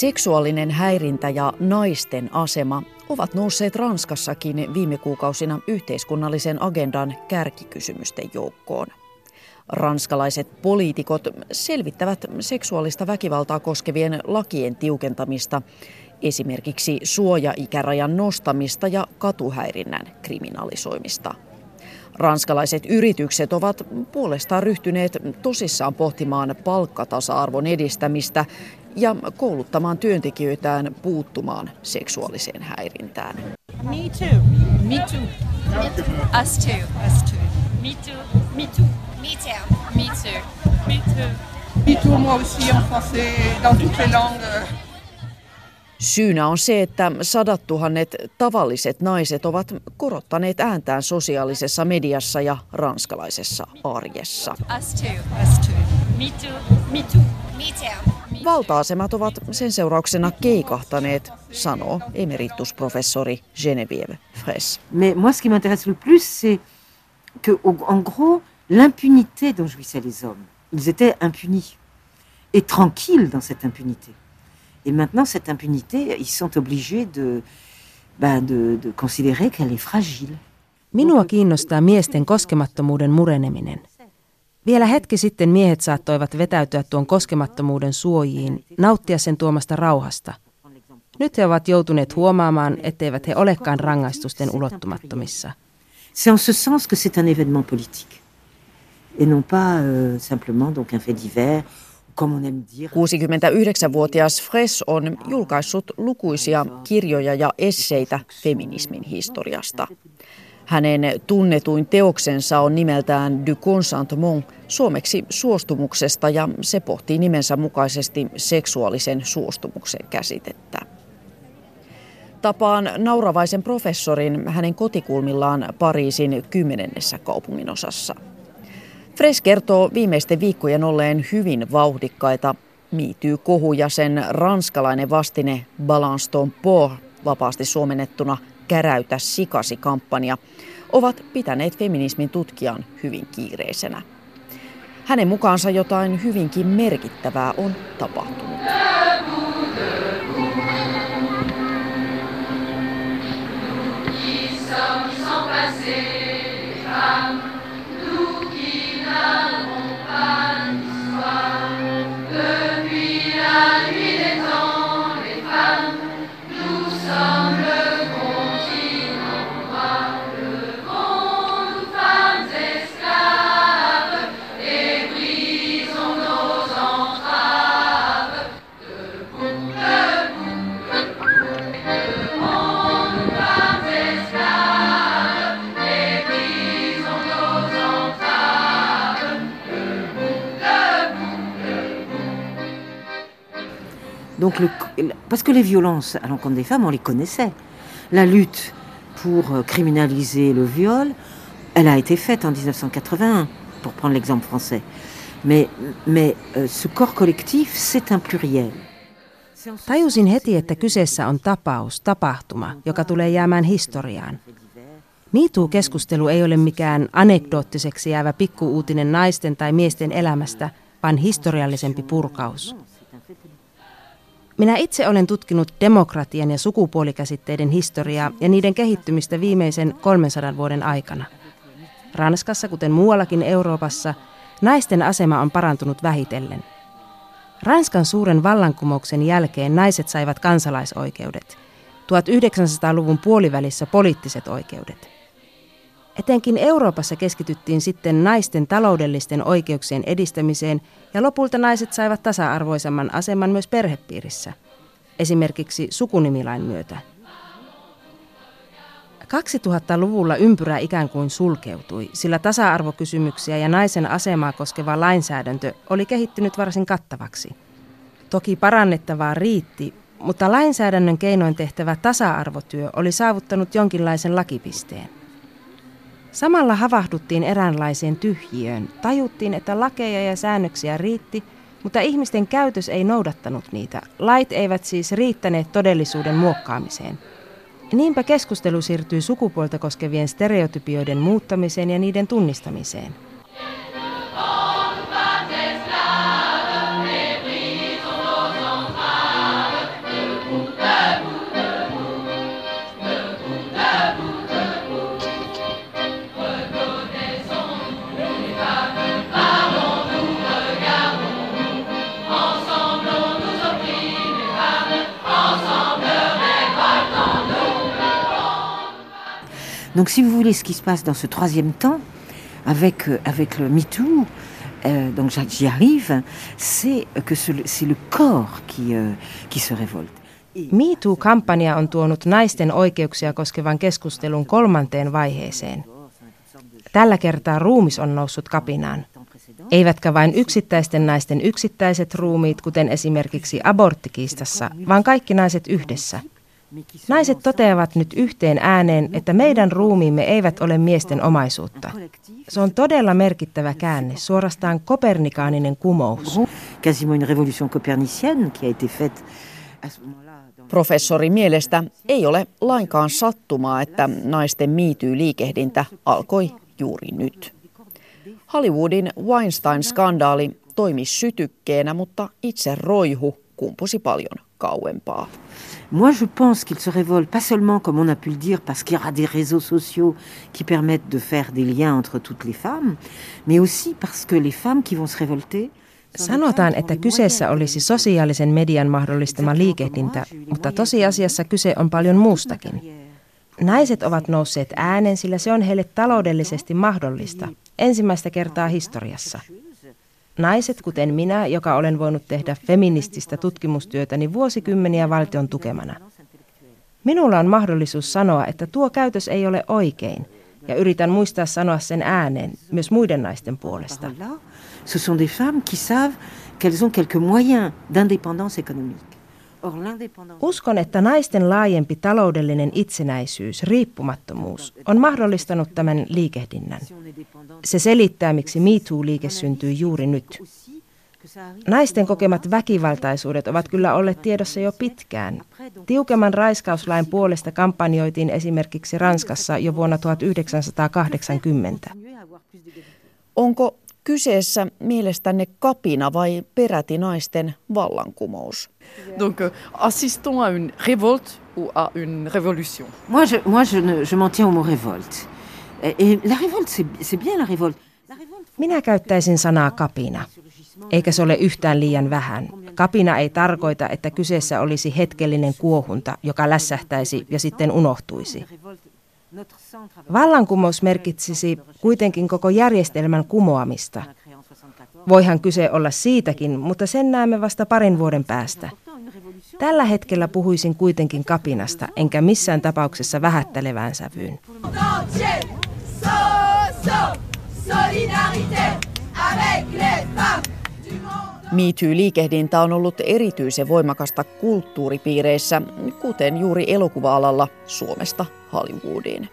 Seksuaalinen häirintä ja naisten asema ovat nousseet Ranskassakin viime kuukausina yhteiskunnallisen agendan kärkikysymysten joukkoon. Ranskalaiset poliitikot selvittävät seksuaalista väkivaltaa koskevien lakien tiukentamista, esimerkiksi suojaikärajan nostamista ja katuhäirinnän kriminalisoimista. Ranskalaiset yritykset ovat puolestaan ryhtyneet tosissaan pohtimaan palkkatasa-arvon edistämistä ja kouluttamaan työntekijöitään puuttumaan seksuaaliseen häirintään. Me too. Me too. Us too. Us too. Me too. Me too. Me too. Me too. Me too. Me too, moi aussi en français, dans toutes les langues. Syynä on se, että sadat tuhannet tavalliset naiset ovat korottaneet ääntään sosiaalisessa mediassa ja ranskalaisessa arjessa. Valta-asemat ovat sen seurauksena keikahtaneet, sanoo emeritusprofessori Geneviève Fraisse. Mais moi ce qui m'intéresse le plus c'est que en gros l'impunité dont jouissaient les hommes, ils étaient impunis et tranquilles dans cette impunité. Et maintenant cette impunité, ils sont obligés de ben de, de considérer qu'elle est fragile. Minua kiinnostaa miesten koskemattomuuden mureneminen. Vielä hetki sitten miehet saattoivat vetäytyä tuon koskemattomuuden suojiin, nauttia sen tuomasta rauhasta. Nyt he ovat joutuneet huomaamaan, etteivät he olekaan rangaistusten ulottumattomissa. C'est en ce sens que c'est un événement politique. Et non pas euh, simplement donc un fait divers 69-vuotias Fresh on julkaissut lukuisia kirjoja ja esseitä feminismin historiasta. Hänen tunnetuin teoksensa on nimeltään Du consentement, suomeksi suostumuksesta ja se pohtii nimensä mukaisesti seksuaalisen suostumuksen käsitettä. Tapaan nauravaisen professorin hänen kotikulmillaan Pariisin kymmenennessä kaupunginosassa. Fres kertoo viimeisten viikkojen olleen hyvin vauhdikkaita. Miityy kohu ja sen ranskalainen vastine Balance ton port, vapaasti suomennettuna Käräytä sikasi kampanja, ovat pitäneet feminismin tutkijan hyvin kiireisenä. Hänen mukaansa jotain hyvinkin merkittävää on tapahtunut. Le, parce que les violences à l'encontre des femmes, on les connaissait. La lutte pour euh, criminaliser le viol, elle a été faite en 1981, pour prendre l'exemple français. Mais, mais euh, ce corps collectif, c'est un pluriel. Tajusin heti, että kyseessä on tapaus, tapahtuma, joka tulee jäämään historiaan. MeToo-keskustelu ei ole mikään anekdoottiseksi jäävä pikkuuutinen naisten tai miesten elämästä, vaan historiallisempi purkaus. Minä itse olen tutkinut demokratian ja sukupuolikäsitteiden historiaa ja niiden kehittymistä viimeisen 300 vuoden aikana. Ranskassa, kuten muuallakin Euroopassa, naisten asema on parantunut vähitellen. Ranskan suuren vallankumouksen jälkeen naiset saivat kansalaisoikeudet. 1900-luvun puolivälissä poliittiset oikeudet. Etenkin Euroopassa keskityttiin sitten naisten taloudellisten oikeuksien edistämiseen ja lopulta naiset saivat tasa-arvoisemman aseman myös perhepiirissä, esimerkiksi sukunimilain myötä. 2000-luvulla ympyrä ikään kuin sulkeutui, sillä tasa-arvokysymyksiä ja naisen asemaa koskeva lainsäädäntö oli kehittynyt varsin kattavaksi. Toki parannettavaa riitti, mutta lainsäädännön keinoin tehtävä tasa-arvotyö oli saavuttanut jonkinlaisen lakipisteen. Samalla havahduttiin eräänlaiseen tyhjiöön. Tajuttiin, että lakeja ja säännöksiä riitti, mutta ihmisten käytös ei noudattanut niitä. Lait eivät siis riittäneet todellisuuden muokkaamiseen. Niinpä keskustelu siirtyy sukupuolta koskevien stereotypioiden muuttamiseen ja niiden tunnistamiseen. Donc si vous voulez ce qui se passe dans ce troisième temps, avec, euh, avec le MeToo, euh, donc j'y arrive, c'est que c'est le corps qui, euh, qui se révolte. MeToo-kampanja on tuonut naisten oikeuksia koskevan keskustelun kolmanteen vaiheeseen. Tällä kertaa ruumis on noussut kapinaan. Eivätkä vain yksittäisten naisten yksittäiset ruumiit, kuten esimerkiksi aborttikiistassa, vaan kaikki naiset yhdessä – Naiset toteavat nyt yhteen ääneen, että meidän ruumiimme eivät ole miesten omaisuutta. Se on todella merkittävä käänne, suorastaan kopernikaaninen kumous. Professori mielestä ei ole lainkaan sattumaa, että naisten miityy liikehdintä alkoi juuri nyt. Hollywoodin Weinstein-skandaali toimi sytykkeenä, mutta itse roihu kumpusi paljon kauempaa. Moi, je pense qu'il se révolte pas seulement, comme on a pu le dire, parce qu'il y aura des réseaux sociaux qui permettent de faire des liens entre toutes les femmes, mais aussi parce que les femmes qui vont se révolter Sanotaan, että kyseessä olisi sosiaalisen median mahdollistama liikehdintä, mutta tosiasiassa kyse on paljon muustakin. Naiset ovat nousseet äänen, sillä se on heille taloudellisesti mahdollista, ensimmäistä kertaa historiassa. Naiset, kuten minä, joka olen voinut tehdä feminististä tutkimustyötäni vuosikymmeniä valtion tukemana. Minulla on mahdollisuus sanoa, että tuo käytös ei ole oikein, ja yritän muistaa sanoa sen ääneen myös muiden naisten puolesta. Ce sont des femmes qui savent qu'elles ont quelques moyens d'indépendance économique. Uskon, että naisten laajempi taloudellinen itsenäisyys, riippumattomuus on mahdollistanut tämän liikehdinnän. Se selittää, miksi MeToo-liike syntyy juuri nyt. Naisten kokemat väkivaltaisuudet ovat kyllä olleet tiedossa jo pitkään. Tiukemman raiskauslain puolesta kampanjoitiin esimerkiksi Ranskassa jo vuonna 1980. Onko kyseessä mielestänne kapina vai peräti naisten vallankumous? Donc, euh, assistons à une révolte ou à une révolution Moi, je, moi, je, ne, je m'en tiens au mot révolte. Et la révolte, c'est bien la révolte. Minä käyttäisin sanaa kapina. Eikä se ole yhtään liian vähän. Kapina ei tarkoita, että kyseessä olisi hetkellinen kuohunta, joka lässähtäisi ja sitten unohtuisi. Vallankumous merkitsisi kuitenkin koko järjestelmän kumoamista. Voihan kyse olla siitäkin, mutta sen näemme vasta parin vuoden päästä. Tällä hetkellä puhuisin kuitenkin kapinasta, enkä missään tapauksessa vähättelevään sävyyn. MeToo-liikehdintä on ollut erityisen voimakasta kulttuuripiireissä, kuten juuri elokuva-alalla Suomesta Hollywoodiin.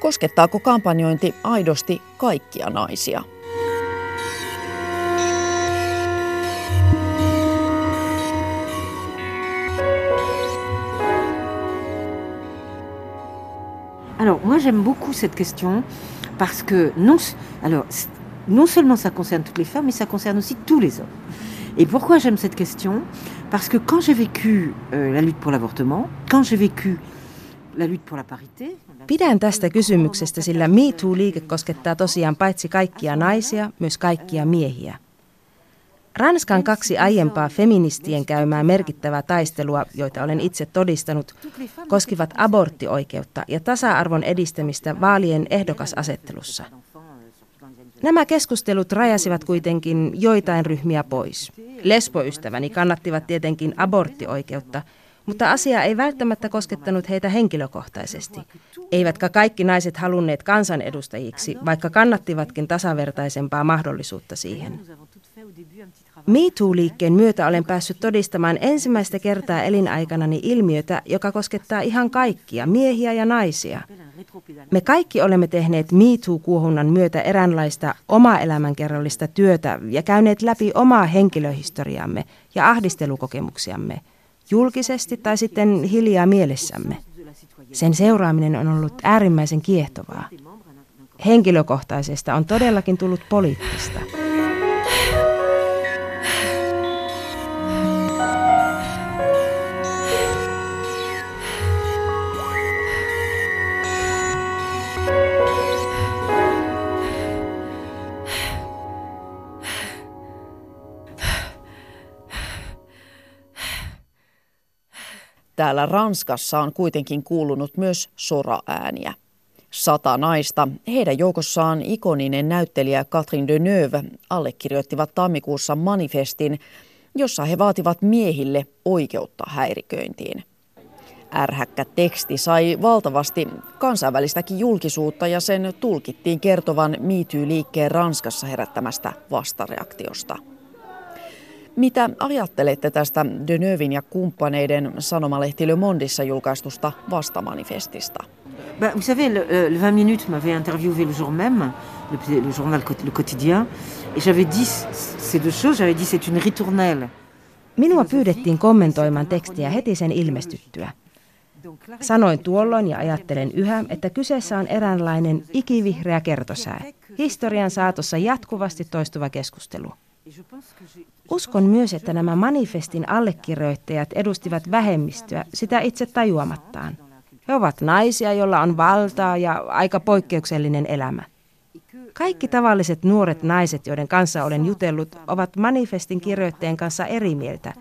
Koskettaako kampanjointi aidosti kaikkia naisia? Alors, moi j'aime beaucoup cette question parce que non, alors, non seulement ça concerne toutes les femmes, mais ça concerne aussi tous les hommes. Et pourquoi j'aime cette question Parce que quand j'ai vécu euh, la lutte pour l'avortement, quand j'ai vécu la lutte pour la parité... Pidän tästä kysymyksestä, sillä MeToo-liike koskettaa tosiaan paitsi kaikkia naisia, myös kaikkia miehiä. Ranskan kaksi aiempaa feministien käymää merkittävää taistelua, joita olen itse todistanut, koskivat aborttioikeutta ja tasa-arvon edistämistä vaalien ehdokasasettelussa. Nämä keskustelut rajasivat kuitenkin joitain ryhmiä pois. Lesboystäväni kannattivat tietenkin aborttioikeutta, mutta asia ei välttämättä koskettanut heitä henkilökohtaisesti. Eivätkä kaikki naiset halunneet kansanedustajiksi, vaikka kannattivatkin tasavertaisempaa mahdollisuutta siihen. MeToo-liikkeen myötä olen päässyt todistamaan ensimmäistä kertaa elinaikanani ilmiötä, joka koskettaa ihan kaikkia, miehiä ja naisia. Me kaikki olemme tehneet MeToo-kuohunnan myötä eräänlaista omaa elämänkerrallista työtä ja käyneet läpi omaa henkilöhistoriamme ja ahdistelukokemuksiamme, julkisesti tai sitten hiljaa mielessämme. Sen seuraaminen on ollut äärimmäisen kiehtovaa. Henkilökohtaisesta on todellakin tullut poliittista. Täällä Ranskassa on kuitenkin kuulunut myös soraääniä. Sata naista, heidän joukossaan ikoninen näyttelijä Catherine Deneuve, allekirjoittivat tammikuussa manifestin, jossa he vaativat miehille oikeutta häiriköintiin. Ärhäkkä teksti sai valtavasti kansainvälistäkin julkisuutta ja sen tulkittiin kertovan MeToo-liikkeen Ranskassa herättämästä vastareaktiosta. Mitä ajattelette tästä Deneuvin ja kumppaneiden sanomalehti Le Mondissa julkaistusta vastamanifestista? Bah, vous savez, le, le 20 minutes m'avait interviewé le jour même, le, le journal Le Quotidien, et j'avais dit ces deux choses, j'avais dit c'est une ritournelle. Minua pyydettiin kommentoimaan tekstiä heti sen ilmestyttyä. Sanoin tuolloin ja ajattelen yhä, että kyseessä on eräänlainen ikivihreä kertosää, historian saatossa jatkuvasti toistuva keskustelu. Uskon myös, että nämä manifestin allekirjoittajat edustivat vähemmistöä sitä itse tajuamattaan. He ovat naisia, joilla on valtaa ja aika poikkeuksellinen elämä. Kaikki tavalliset nuoret naiset, joiden kanssa olen jutellut, ovat manifestin kirjoittajien kanssa eri mieltä.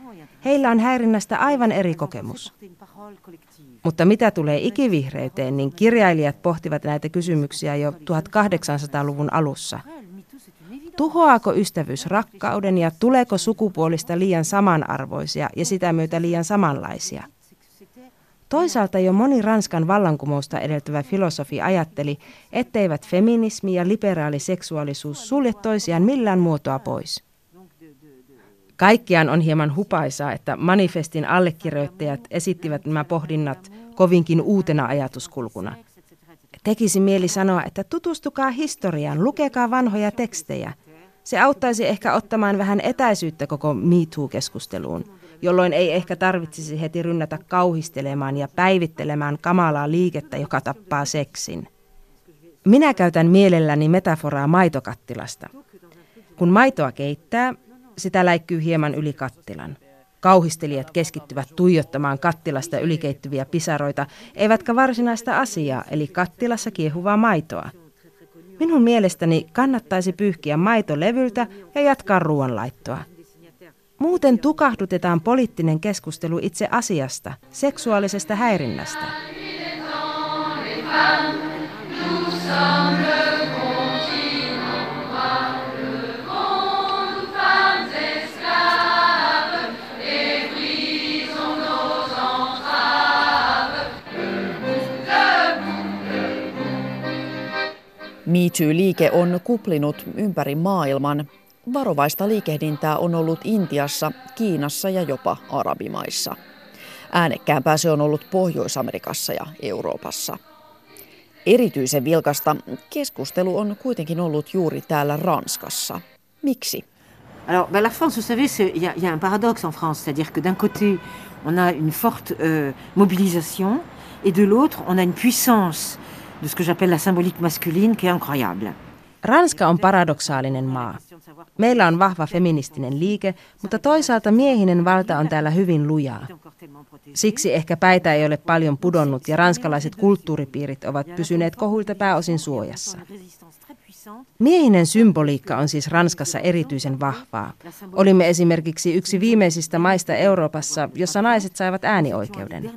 Heillä on häirinnästä aivan eri kokemus. Mutta mitä tulee ikivihreyteen, niin kirjailijat pohtivat näitä kysymyksiä jo 1800-luvun alussa – Tuhoaako ystävyys rakkauden ja tuleeko sukupuolista liian samanarvoisia ja sitä myötä liian samanlaisia? Toisaalta jo moni Ranskan vallankumousta edeltävä filosofi ajatteli, etteivät feminismi ja liberaali seksuaalisuus sulje toisiaan millään muotoa pois. Kaikkiaan on hieman hupaisaa, että manifestin allekirjoittajat esittivät nämä pohdinnat kovinkin uutena ajatuskulkuna. Tekisi mieli sanoa, että tutustukaa historiaan, lukekaa vanhoja tekstejä. Se auttaisi ehkä ottamaan vähän etäisyyttä koko MeToo-keskusteluun, jolloin ei ehkä tarvitsisi heti rynnätä kauhistelemaan ja päivittelemään kamalaa liikettä, joka tappaa seksin. Minä käytän mielelläni metaforaa maitokattilasta. Kun maitoa keittää, sitä läikkyy hieman yli kattilan. Kauhistelijat keskittyvät tuijottamaan kattilasta ylikeittyviä pisaroita, eivätkä varsinaista asiaa, eli kattilassa kiehuvaa maitoa. Minun mielestäni kannattaisi pyyhkiä maito levyltä ja jatkaa ruoanlaittoa. Muuten tukahdutetaan poliittinen keskustelu itse asiasta, seksuaalisesta häirinnästä. MeToo-liike on kuplinut ympäri maailman. Varovaista liikehdintää on ollut Intiassa, Kiinassa ja jopa Arabimaissa. Äänekkäämpää se on ollut Pohjois-Amerikassa ja Euroopassa. Erityisen vilkasta keskustelu on kuitenkin ollut juuri täällä Ranskassa. Miksi? Alors, ben la France, vous savez, il y, y, a un paradoxe en France, c'est-à-dire que d'un côté, on a une forte euh, mobilisation, et de l'autre, on a une puissance de ce que j'appelle la symbolique masculine qui est incroyable. Ranska on paradoksaalinen maa. Meillä on vahva feministinen liike, mutta toisaalta miehinen valta on täällä hyvin lujaa. Siksi ehkä päitä ei ole paljon pudonnut ja ranskalaiset kulttuuripiirit ovat pysyneet kohuilta pääosin suojassa. Miehinen symboliikka on siis Ranskassa erityisen vahvaa. Olimme esimerkiksi yksi viimeisistä maista Euroopassa, jossa naiset saivat äänioikeuden.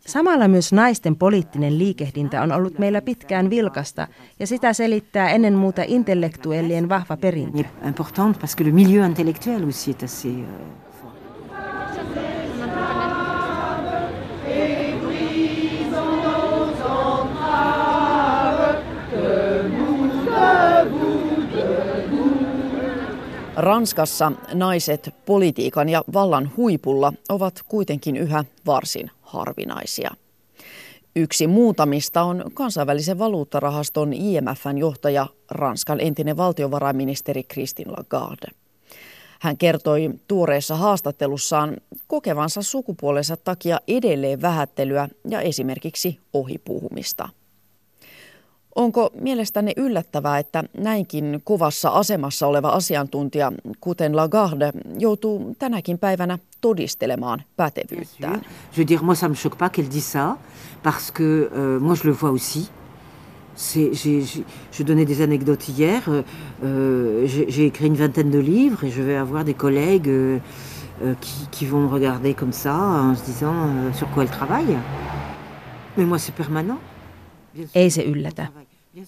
Samalla myös naisten poliittinen liikehdintä on ollut meillä pitkään vilkasta, ja sitä selittää ennen muuta intellektuellien vahva perintö. Important parce que le milieu intellectuel aussi est assez euh, Ranskassa naiset politiikan ja vallan huipulla ovat kuitenkin yhä varsin harvinaisia. Yksi muutamista on kansainvälisen valuuttarahaston IMFn johtaja, Ranskan entinen valtiovarainministeri Christine Lagarde. Hän kertoi tuoreessa haastattelussaan kokevansa sukupuolensa takia edelleen vähättelyä ja esimerkiksi ohipuhumista. Onko mielestänne yllättävää, että näinkin kovassa asemassa oleva asiantuntija, kuten Lagarde, joutuu tänäkin päivänä todistelemaan pätevyyttään? Je veux dire, moi ça me choque pas qu'elle dise ça, parce que euh, moi je le vois aussi. je donnais des anecdotes hier. Euh, euh j'ai écrit une vingtaine de livres et je vais avoir des collègues euh, euh qui, qui, vont me regarder comme ça en se disant euh, sur quoi elle travaille. Mais moi, c'est permanent. Ei se yllätä.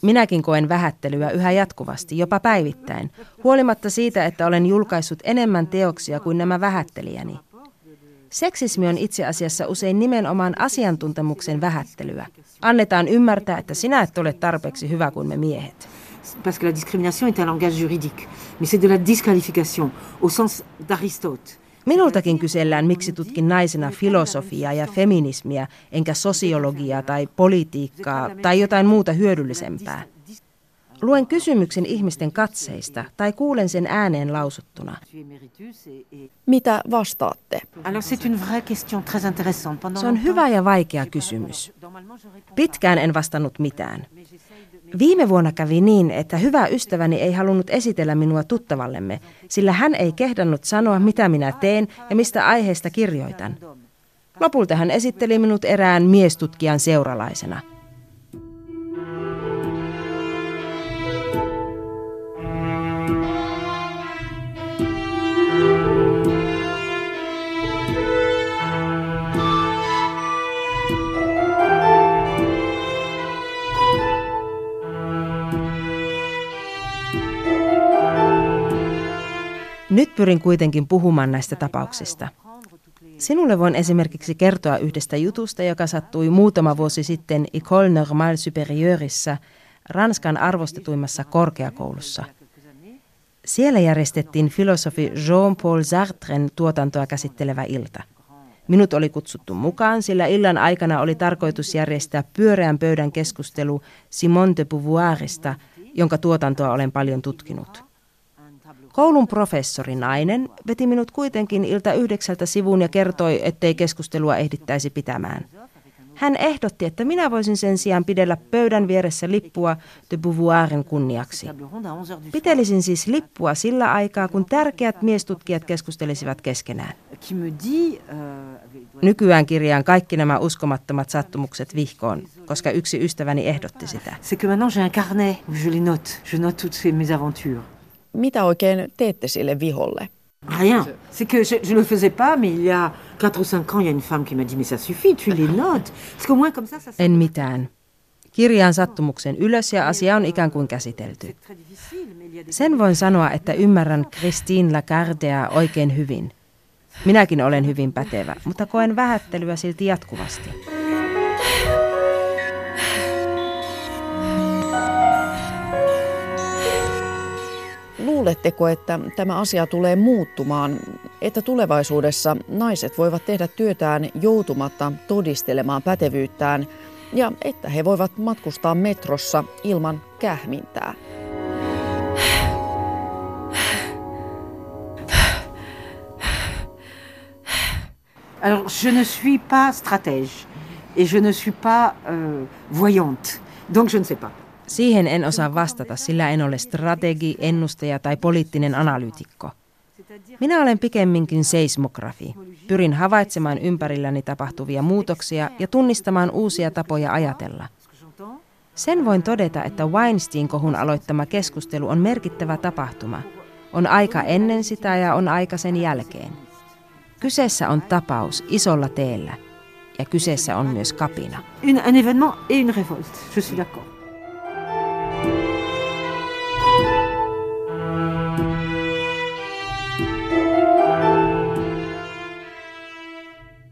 Minäkin koen vähättelyä yhä jatkuvasti, jopa päivittäin, huolimatta siitä, että olen julkaissut enemmän teoksia kuin nämä vähättelijäni. Seksismi on itse asiassa usein nimenomaan asiantuntemuksen vähättelyä. Annetaan ymmärtää, että sinä et ole tarpeeksi hyvä kuin me miehet. Parce que la discrimination est un langage juridique, mais c'est de la disqualification au sens d'Aristote. Minultakin kysellään, miksi tutkin naisena filosofiaa ja feminismiä, enkä sosiologiaa tai politiikkaa tai jotain muuta hyödyllisempää. Luen kysymyksen ihmisten katseista tai kuulen sen ääneen lausuttuna. Mitä vastaatte? Se on hyvä ja vaikea kysymys. Pitkään en vastannut mitään. Viime vuonna kävi niin, että hyvä ystäväni ei halunnut esitellä minua tuttavallemme, sillä hän ei kehdannut sanoa, mitä minä teen ja mistä aiheesta kirjoitan. Lopulta hän esitteli minut erään miestutkijan seuralaisena – Nyt pyrin kuitenkin puhumaan näistä tapauksista. Sinulle voin esimerkiksi kertoa yhdestä jutusta, joka sattui muutama vuosi sitten École Normale Supérieurissa, Ranskan arvostetuimmassa korkeakoulussa. Siellä järjestettiin filosofi Jean-Paul Sartren tuotantoa käsittelevä ilta. Minut oli kutsuttu mukaan, sillä illan aikana oli tarkoitus järjestää pyöreän pöydän keskustelu Simone de Beauvoirista, jonka tuotantoa olen paljon tutkinut. Koulun professori nainen veti minut kuitenkin ilta yhdeksältä sivuun ja kertoi, ettei keskustelua ehdittäisi pitämään. Hän ehdotti, että minä voisin sen sijaan pidellä pöydän vieressä lippua de Beauvoirin kunniaksi. Pitelisin siis lippua sillä aikaa, kun tärkeät miestutkijat keskustelisivat keskenään. Nykyään kirjaan kaikki nämä uskomattomat sattumukset vihkoon, koska yksi ystäväni ehdotti sitä. C'est que maintenant j'ai un carnet où je les note. Je note toutes. Mitä oikein teette sille viholle? Rien. C'est que je, je ne le faisais pas, mais il y a 4 ou 5 ans, il y a une femme qui m'a dit, mais ça suffit, tu les notes. Parce qu'au moins comme ça, ça... En mitään. Kirjaan sattumuksen ylös ja asia on ikään kuin käsitelty. Sen voin sanoa, että ymmärrän Christine Lagardea oikein hyvin. Minäkin olen hyvin pätevä, mutta koen vähättelyä silti jatkuvasti. Luuletteko, että tämä asia tulee muuttumaan, että tulevaisuudessa naiset voivat tehdä työtään joutumatta todistelemaan pätevyyttään ja että he voivat matkustaa metrossa ilman kähmintää? Alors, je ne suis pas stratège et je ne suis pas euh, voyante, donc je ne sais pas. Siihen en osaa vastata, sillä en ole strategi, ennustaja tai poliittinen analyytikko. Minä olen pikemminkin seismografi. Pyrin havaitsemaan ympärilläni tapahtuvia muutoksia ja tunnistamaan uusia tapoja ajatella. Sen voin todeta, että Weinstein-kohun aloittama keskustelu on merkittävä tapahtuma. On aika ennen sitä ja on aika sen jälkeen. Kyseessä on tapaus isolla teellä ja kyseessä on myös kapina. Un, un événement et une révolte, je suis d'accord.